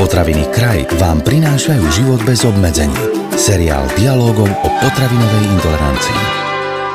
Potraviny kraj vám prinášajú život bez obmedzení. Seriál dialogov o potravinovej intolerancii.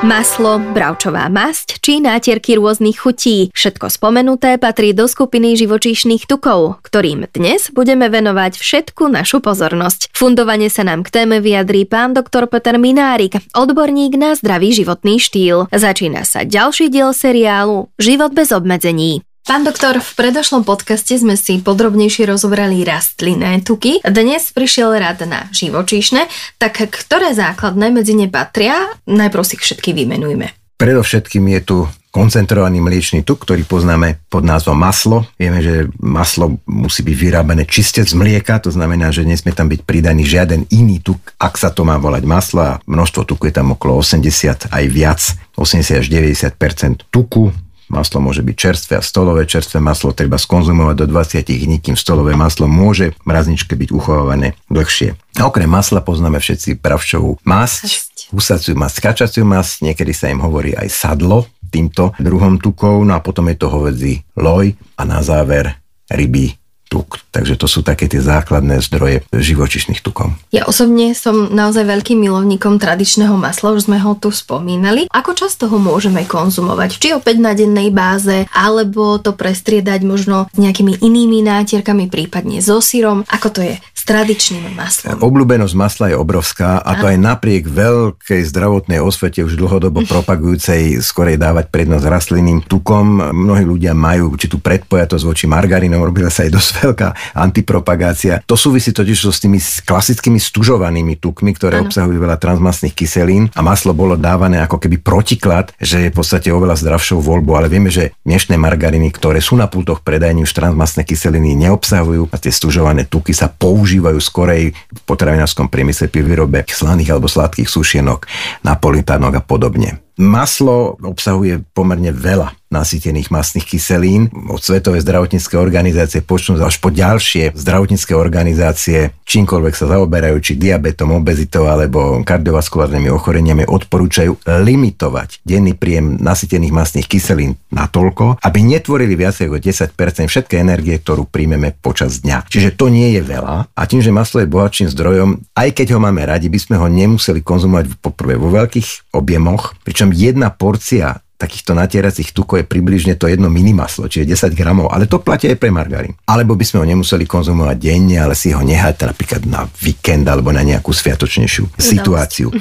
Maslo, bravčová masť či nátierky rôznych chutí. Všetko spomenuté patrí do skupiny živočíšnych tukov, ktorým dnes budeme venovať všetku našu pozornosť. Fundovane sa nám k téme vyjadrí pán doktor Peter Minárik, odborník na zdravý životný štýl. Začína sa ďalší diel seriálu Život bez obmedzení. Pán doktor, v predošlom podcaste sme si podrobnejšie rozobrali rastlinné tuky. Dnes prišiel rad na živočíšne, tak ktoré základné medzi ne patria? Najprv si všetky vymenujme. Predovšetkým je tu koncentrovaný mliečný tuk, ktorý poznáme pod názvom maslo. Vieme, že maslo musí byť vyrábané čiste z mlieka, to znamená, že nesmie tam byť pridaný žiaden iný tuk, ak sa to má volať maslo a množstvo tuku je tam okolo 80 aj viac, 80 až 90% tuku Maslo môže byť čerstvé a stolové. Čerstvé maslo treba skonzumovať do 20 dní, kým stolové maslo môže v mrazničke byť uchovávané dlhšie. A okrem masla poznáme všetci pravšovú masť, husaciu masť, kačaciu masť, niekedy sa im hovorí aj sadlo týmto druhom tukov, no a potom je to hovedzí loj a na záver ryby tuk. Takže to sú také tie základné zdroje živočišných tukov. Ja osobne som naozaj veľkým milovníkom tradičného masla, už sme ho tu spomínali. Ako často ho môžeme konzumovať? Či opäť na dennej báze, alebo to prestriedať možno s nejakými inými nátierkami, prípadne so sírom? Ako to je? tradičným maslom. Obľúbenosť masla je obrovská a to aj napriek veľkej zdravotnej osvete už dlhodobo propagujúcej skorej dávať prednosť rastlinným tukom. Mnohí ľudia majú určitú predpojatosť voči margarínom, robila sa aj dosť veľká antipropagácia. To súvisí totiž so s tými klasickými stužovanými tukmi, ktoré ano. obsahujú veľa transmasných kyselín a maslo bolo dávané ako keby protiklad, že je v podstate oveľa zdravšou voľbou, ale vieme, že dnešné margariny, ktoré sú na pultoch predajní, už transmasné kyseliny neobsahujú a tie stužované tuky sa používajú používajú skorej v potravinárskom priemysle pri výrobe slaných alebo sladkých sušienok, napolitánok a podobne. Maslo obsahuje pomerne veľa nasýtených masných kyselín. Od Svetovej zdravotníckej organizácie počnú až po ďalšie zdravotnícke organizácie, čímkoľvek sa zaoberajú, či diabetom, obezitou alebo kardiovaskulárnymi ochoreniami, odporúčajú limitovať denný príjem nasýtených masných kyselín natoľko, aby netvorili viac ako 10% všetkej energie, ktorú príjmeme počas dňa. Čiže to nie je veľa a tým, že maslo je bohatším zdrojom, aj keď ho máme radi, by sme ho nemuseli konzumovať poprvé vo veľkých objemoch, pričom jedna porcia takýchto natieracích tukov je približne to jedno minimaslo, čiže 10 gramov, ale to platí aj pre margarín. Alebo by sme ho nemuseli konzumovať denne, ale si ho nehať napríklad na víkend alebo na nejakú sviatočnejšiu situáciu.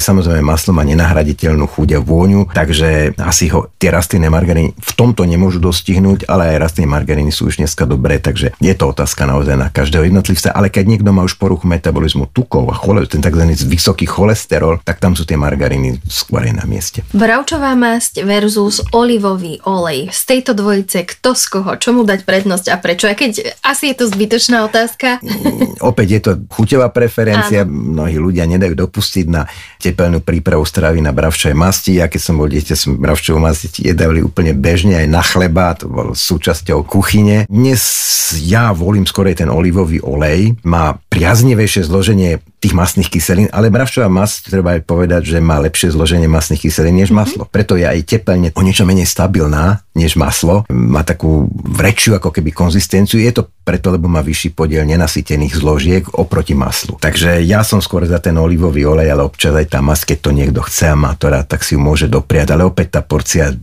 Samozrejme, maslo má nenahraditeľnú chuť a vôňu, takže asi ho tie rastlinné margaríny v tomto nemôžu dostihnúť, ale aj rastlinné margaríny sú už dneska dobré, takže je to otázka naozaj na každého jednotlivca. Ale keď niekto má už poruchu metabolizmu tukov a chole, ten tzv. vysoký cholesterol, tak tam sú tie margaríny skôr na mieste. Bravčová masť versus olivový olej. Z tejto dvojice kto z koho, čomu dať prednosť a prečo? A keď asi je to zbytočná otázka. Mm, opäť je to chuťová preferencia. Áno. Mnohí ľudia nedajú dopustiť na tepelnú prípravu stravy na bravčové masti. Ja keď som bol dieťa, som bravčovú masti jedali úplne bežne aj na chleba, to bol súčasťou kuchyne. Dnes ja volím skorej ten olivový olej. Má priaznivejšie zloženie tých masných kyselín, ale bravčová masť, treba aj povedať, že má lepšie zloženie masných kyselín než mm-hmm. maslo. Preto je aj tepelne o niečo menej stabilná než maslo. Má takú vrečiu ako keby konzistenciu. Je to preto, lebo má vyšší podiel nenasytených zložiek oproti maslu. Takže ja som skôr za ten olivový olej, ale občas aj tá masť, keď to niekto chce a má to rád, tak si ju môže dopriať. Ale opäť tá porcia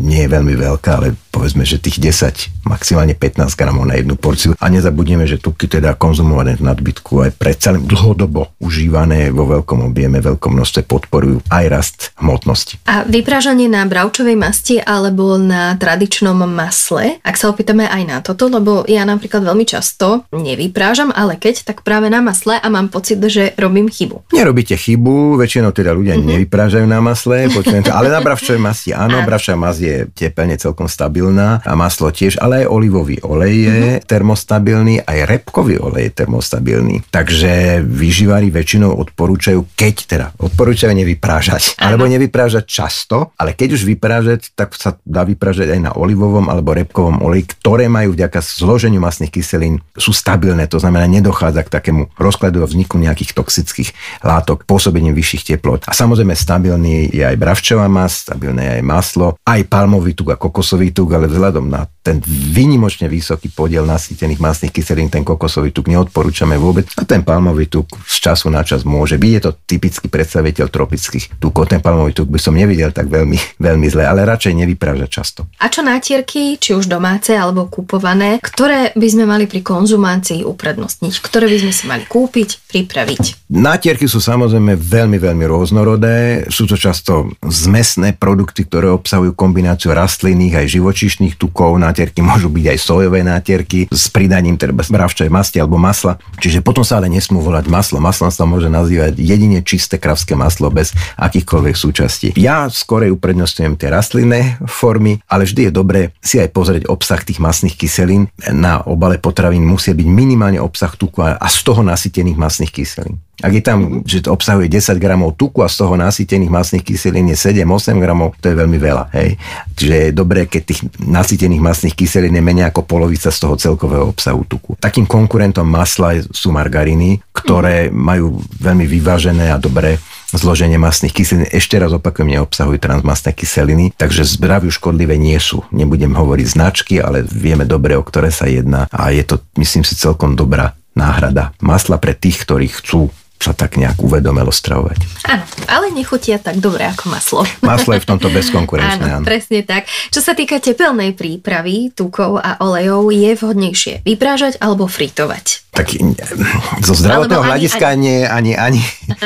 nie je veľmi veľká, ale povedzme, že tých 10, maximálne 15 gramov na jednu porciu. A nezabudneme, že tuky teda konzumované v nadbytku aj predsa dlhodobo užívané vo veľkom objeme, veľkom množstve podporujú aj rast hmotnosti. A vyprážanie na bravčovej masti alebo na tradičnom masle, ak sa opýtame aj na toto, lebo ja napríklad veľmi často nevyprážam, ale keď, tak práve na masle a mám pocit, že robím chybu. Nerobíte chybu, väčšinou teda ľudia mm-hmm. nevyprážajú na masle, to, ale na bravčovej masti áno, bravčová masť je tepelne celkom stabilná a maslo tiež, ale aj olivový olej je mm-hmm. termostabilný, aj repkový olej je termostabilný. Takže vyživári väčšinou odporúčajú, keď teda odporúčajú nevyprážať, alebo nevyprážať často, ale keď už vyprážať, tak sa dá vyprážať aj na olivovom alebo repkovom oleji, ktoré majú vďaka zloženiu masných kyselín sú stabilné, to znamená nedochádza k takému rozkladu a vzniku nejakých toxických látok pôsobením vyšších teplot. A samozrejme stabilný je aj bravčová masť, stabilné je aj maslo, aj palmový tuk a kokosový tuk, ale vzhľadom na ten výnimočne vysoký podiel nasýtených masných kyselín, ten kokosový tuk neodporúčame vôbec a ten palmový tuk z času na čas môže byť. Je to typický predstaviteľ tropických tukov. Ten palmový tuk by som nevidel tak veľmi, veľmi zle, ale radšej nevypráža často. A čo nátierky, či už domáce alebo kupované, ktoré by sme mali pri konzumácii uprednostniť? Ktoré by sme si mali kúpiť, pripraviť? Nátierky sú samozrejme veľmi, veľmi rôznorodé. Sú to často zmesné produkty, ktoré obsahujú kombináciu rastlinných aj živočíšnych tukov. Nátierky môžu byť aj sojové nátierky s pridaním teda bravčej masti alebo masla. Čiže potom sa ale nesmú volať maslo. Maslom sa môže nazývať jedine čisté kravské maslo bez akýchkoľvek súčastí. Ja skorej uprednostňujem tie rastlinné formy, ale vždy je dobré si aj pozrieť obsah tých masných kyselín. Na obale potravín musí byť minimálne obsah tuku a z toho nasytených masných kyselín. Ak je tam, že to obsahuje 10 gramov tuku a z toho nasýtených masných kyselín je 7-8 gramov, to je veľmi veľa. Hej. Čiže je dobré, keď tých nasýtených masných kyselín je menej ako polovica z toho celkového obsahu tuku. Takým konkurentom masla sú margariny, ktoré majú veľmi vyvážené a dobré zloženie masných kyselín. Ešte raz opakujem, neobsahujú transmasné kyseliny, takže zdraviu škodlivé nie sú. Nebudem hovoriť značky, ale vieme dobre, o ktoré sa jedná a je to, myslím si, celkom dobrá náhrada masla pre tých, ktorí chcú sa tak nejak uvedomelo stravovať. Áno, ale nechutia tak dobre ako maslo. Maslo je v tomto bezkonkurenčné. Áno, áno, presne tak. Čo sa týka tepelnej prípravy tukov a olejov, je vhodnejšie vyprážať alebo fritovať? Tak zo zdravotného hľadiska ani, ani, ani,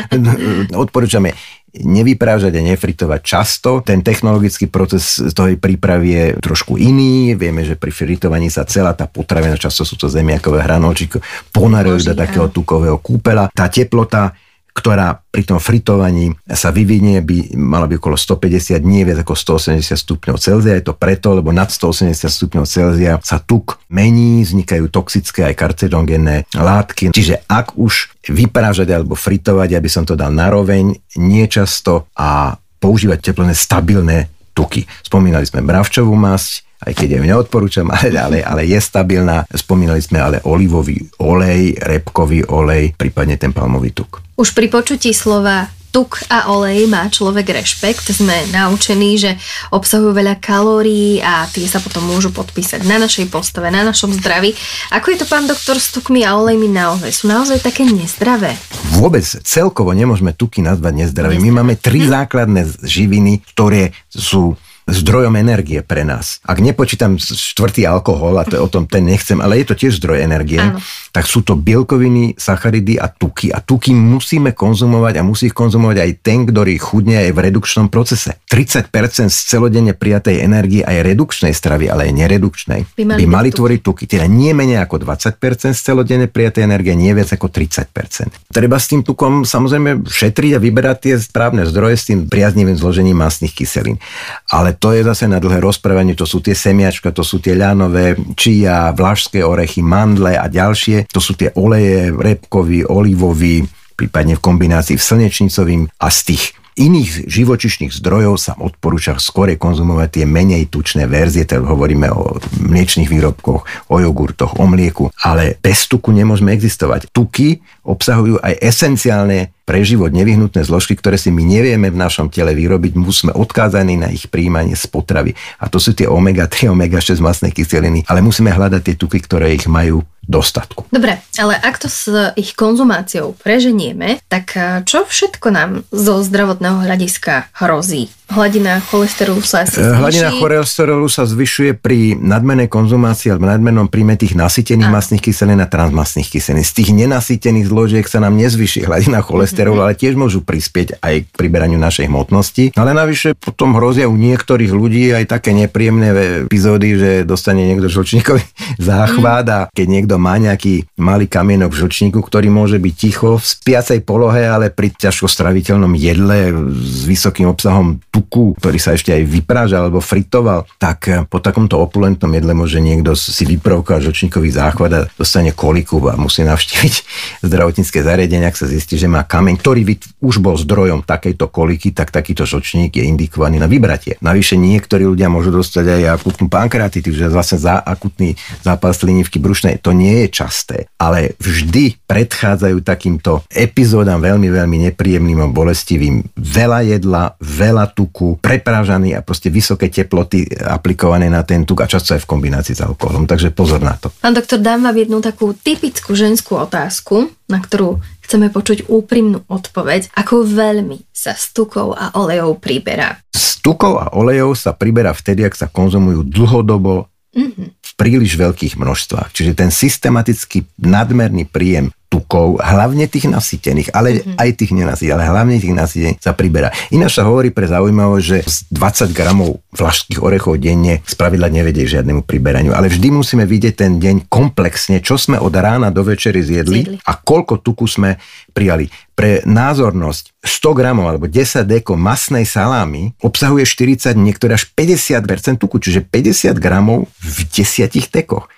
ani odporúčame nevyprážať a nefritovať často. Ten technologický proces toho prípravy je trošku iný. Vieme, že pri fritovaní sa celá tá potravina, často sú to zemiakové hranolčíky, ponarujú do takého tukového kúpela. Tá teplota ktorá pri tom fritovaní sa vyvinie, by mala byť okolo 150, nie viac ako 180 stupňov Celzia. Je to preto, lebo nad 180 stupňov Celzia sa tuk mení, vznikajú toxické aj karcinogénne látky. Čiže ak už vyprážať alebo fritovať, aby som to dal naroveň, niečasto a používať teplné stabilné tuky. Spomínali sme bravčovú masť, aj keď ju neodporúčam, ale, ale, ale je stabilná. Spomínali sme ale olivový olej, repkový olej, prípadne ten palmový tuk. Už pri počutí slova tuk a olej má človek rešpekt. Sme naučení, že obsahujú veľa kalórií a tie sa potom môžu podpísať na našej postave, na našom zdraví. Ako je to, pán doktor, s tukmi a olejmi naozaj? Sú naozaj také nezdravé? Vôbec celkovo nemôžeme tuky nazvať nezdravé. My máme tri základné živiny, ktoré sú zdrojom energie pre nás. Ak nepočítam štvrtý alkohol, a to, o tom ten nechcem, ale je to tiež zdroj energie, Áno. tak sú to bielkoviny, sacharidy a tuky. A tuky musíme konzumovať a musí ich konzumovať aj ten, ktorý chudne aj v redukčnom procese. 30% z celodenne prijatej energie aj redukčnej stravy, ale aj neredukčnej, by mali, by mali tvoriť tuky. Teda nie menej ako 20% z celodenne prijatej energie, nie viac ako 30%. Treba s tým tukom samozrejme šetriť a vyberať tie správne zdroje s tým priaznivým zložením masných kyselín. Ale to je zase na dlhé rozprávanie, to sú tie semiačka, to sú tie ľanové, čia, vlašské orechy, mandle a ďalšie, to sú tie oleje, repkový, olivový, prípadne v kombinácii v slnečnicovým a z tých iných živočišných zdrojov sa odporúča skôr konzumovať tie menej tučné verzie, teda hovoríme o mliečných výrobkoch, o jogurtoch, o mlieku, ale bez tuku nemôžeme existovať. Tuky obsahujú aj esenciálne pre život nevyhnutné zložky, ktoré si my nevieme v našom tele vyrobiť, musíme odkázaní na ich príjmanie z potravy. A to sú tie omega-3, omega-6 masné kyseliny, ale musíme hľadať tie tuky, ktoré ich majú dostatku. Dobre, ale ak to s ich konzumáciou preženieme, tak eh, čo všetko nám zo zdravotného hľadiska hrozí? Hladina cholesterolu sa asi zvyšuje? Hladina cholesterolu sa zvyšuje pri nadmernej konzumácii alebo nadmernom príjme tých nasýtených masných kyselín a transmasných kyselín. Z tých nenasýtených zložiek sa nám nezvyšuje hladina cholesterolu, mm-hmm. ale tiež môžu prispieť aj k priberaniu našej hmotnosti. Ale navyše potom hrozia u niektorých ľudí aj také nepríjemné epizódy, že dostane niekto žlčníkový záchvat mm-hmm. a keď niekto má nejaký malý kamienok v žlčníku, ktorý môže byť ticho v spiacej polohe, ale pri ťažko straviteľnom jedle s vysokým obsahom tuku, ktorý sa ešte aj vyprážal alebo fritoval, tak eh, po takomto opulentnom jedle môže niekto si vyprovkovať žočníkový záchvat a dostane koliku a musí navštíviť zdravotnícke zariadenie, ak sa zistí, že má kameň, ktorý už bol zdrojom takejto koliky, tak takýto žočník je indikovaný na vybratie. Navyše niektorí ľudia môžu dostať aj akutnú pankreatitu, že vlastne za akutný zápas slinivky brušnej. To nie nie je časté, ale vždy predchádzajú takýmto epizódam veľmi, veľmi nepríjemným a bolestivým. Veľa jedla, veľa tuku, preprážaný a proste vysoké teploty aplikované na ten tuk a často aj v kombinácii s alkoholom. Takže pozor na to. Pán doktor, dám vám jednu takú typickú ženskú otázku, na ktorú chceme počuť úprimnú odpoveď, ako veľmi sa s tukou a olejou priberá. S tukou a olejou sa priberá vtedy, ak sa konzumujú dlhodobo mm-hmm. Príliš veľkých množstvách. Čiže ten systematický nadmerný príjem tukov, hlavne tých nasýtených, ale mm-hmm. aj tých nenasýtených, ale hlavne tých nasýtených sa priberá. Ináč sa hovorí pre zaujímavosť, že z 20 gramov vlašských orechov denne spravidla nevedie žiadnemu priberaniu, ale vždy musíme vidieť ten deň komplexne, čo sme od rána do večery zjedli, zjedli. a koľko tuku sme prijali. Pre názornosť 100 gramov alebo 10 deko masnej salámy obsahuje 40, niektoré až 50% tuku, čiže 50 gramov v 10 dekoch.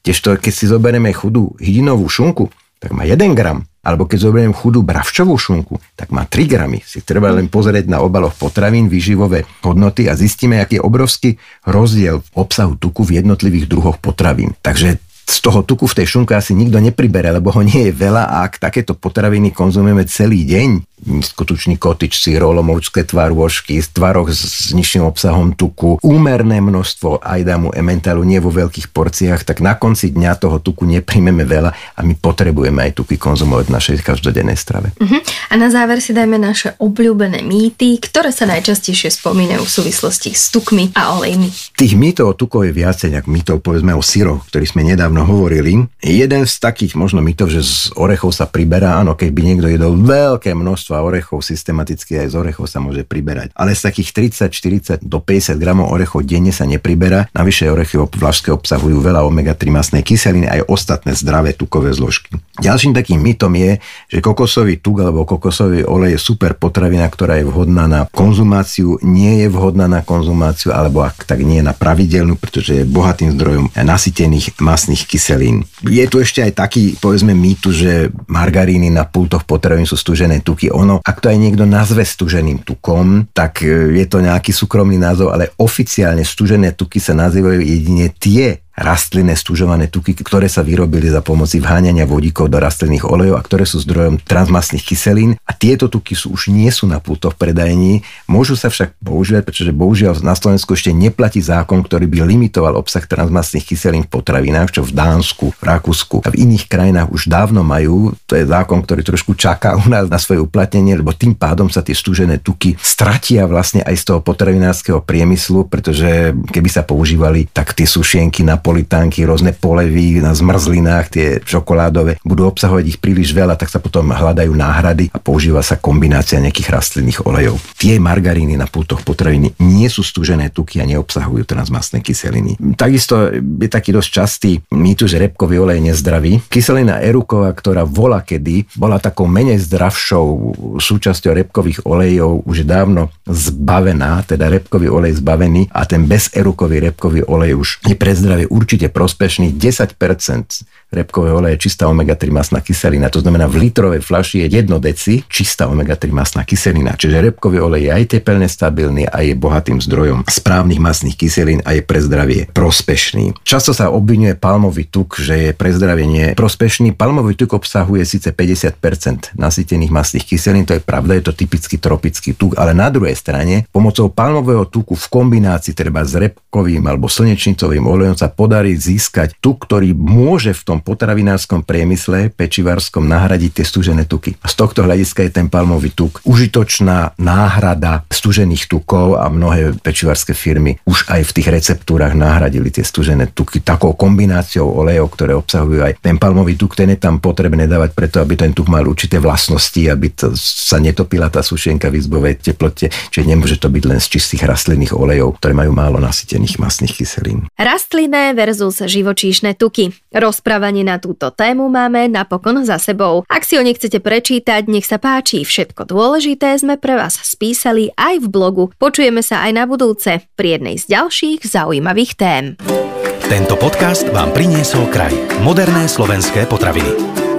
Tiež to, keď si zoberieme chudú hydinovú šunku, tak má 1 gram. Alebo keď zoberiem chudú bravčovú šunku, tak má 3 gramy. Si treba len pozrieť na obaloch potravín, výživové hodnoty a zistíme, aký je obrovský rozdiel v obsahu tuku v jednotlivých druhoch potravín. Takže z toho tuku v tej šunke asi nikto nepribere, lebo ho nie je veľa a ak takéto potraviny konzumujeme celý deň, skutočný kotičci, rolomovské tvarôžky, tvaroch s, nižším obsahom tuku, úmerné množstvo ajdamu, ementalu, nie vo veľkých porciách, tak na konci dňa toho tuku nepríjmeme veľa a my potrebujeme aj tuky konzumovať v našej každodennej strave. Uh-huh. A na záver si dajme naše obľúbené mýty, ktoré sa najčastejšie spomínajú v súvislosti s tukmi a olejmi. Tých mýtov o tukov je viacej, ako mýtov povedzme o syroch, ktorý sme nedávno hovorili. Jeden z takých možno mýtov, že z orechov sa priberá, áno, keby niekto jedol veľké množstvo množstva orechov, systematicky aj z orechov sa môže priberať. Ale z takých 30, 40 do 50 gramov orechov denne sa nepriberá. Navyše orechy vlašské obsahujú veľa omega-3 masnej kyseliny aj ostatné zdravé tukové zložky. Ďalším takým mytom je, že kokosový tuk alebo kokosový olej je super potravina, ktorá je vhodná na konzumáciu, nie je vhodná na konzumáciu, alebo ak tak nie na pravidelnú, pretože je bohatým zdrojom nasytených masných kyselín. Je tu ešte aj taký, povedzme, mýtu, že margaríny na pultoch potravín sú stužené tuky ono, ak to aj niekto nazve stuženým tukom, tak e, je to nejaký súkromný názov, ale oficiálne stužené tuky sa nazývajú jedine tie rastlinné stúžované tuky, ktoré sa vyrobili za pomoci vháňania vodíkov do rastlinných olejov a ktoré sú zdrojom transmastných kyselín. A tieto tuky sú už nie sú na pultoch predajení, môžu sa však používať, pretože bohužiaľ na Slovensku ešte neplatí zákon, ktorý by limitoval obsah transmastných kyselín v potravinách, čo v Dánsku, v Rakúsku a v iných krajinách už dávno majú. To je zákon, ktorý trošku čaká u nás na svoje uplatnenie, lebo tým pádom sa tie stúžené tuky stratia vlastne aj z toho potravinárskeho priemyslu, pretože keby sa používali, tak tie sušienky na napolitánky, rôzne polevy na zmrzlinách, tie čokoládové, budú obsahovať ich príliš veľa, tak sa potom hľadajú náhrady a používa sa kombinácia nejakých rastlinných olejov. Tie margaríny na pultoch potraviny nie sú stúžené tuky a neobsahujú transmastné kyseliny. Takisto je taký dosť častý mýtu, že repkový olej je nezdravý. Kyselina eruková, ktorá vola kedy bola takou menej zdravšou súčasťou repkových olejov, už dávno zbavená, teda repkový olej zbavený a ten bezerukový repkový olej už je pre zdravie určite prospešný. 10% repkového oleja je čistá omega-3 masná kyselina. To znamená, v litrovej flaši je 1 deci čistá omega-3 masná kyselina. Čiže repkový olej je aj tepelne stabilný a je bohatým zdrojom správnych masných kyselín a je pre zdravie prospešný. Často sa obvinuje palmový tuk, že je pre zdravie nie prospešný. Palmový tuk obsahuje síce 50% nasýtených masných kyselín, to je pravda, je to typický tropický tuk, ale na druhej strane pomocou palmového tuku v kombinácii treba s repkovým alebo slnečnicovým olejom sa podarí získať tuk, ktorý môže v tom potravinárskom priemysle pečivarskom nahradiť tie stúžené tuky. Z tohto hľadiska je ten palmový tuk užitočná náhrada stúžených tukov a mnohé pečivarské firmy už aj v tých receptúrach nahradili tie stúžené tuky takou kombináciou olejov, ktoré obsahujú aj ten palmový tuk, ten je tam potrebné dávať preto, aby ten tuk mal určité vlastnosti, aby to sa netopila tá sušenka v izbovej teplote, čiže nemôže to byť len z čistých rastlinných olejov, ktoré majú málo nasytených masných kyselín. Rastlinné versus živočíšne tuky. Rozprávanie na túto tému máme napokon za sebou. Ak si ho nechcete prečítať, nech sa páči, všetko dôležité sme pre vás spísali aj v blogu. Počujeme sa aj na budúce pri jednej z ďalších zaujímavých tém. Tento podcast vám priniesol kraj. Moderné slovenské potraviny.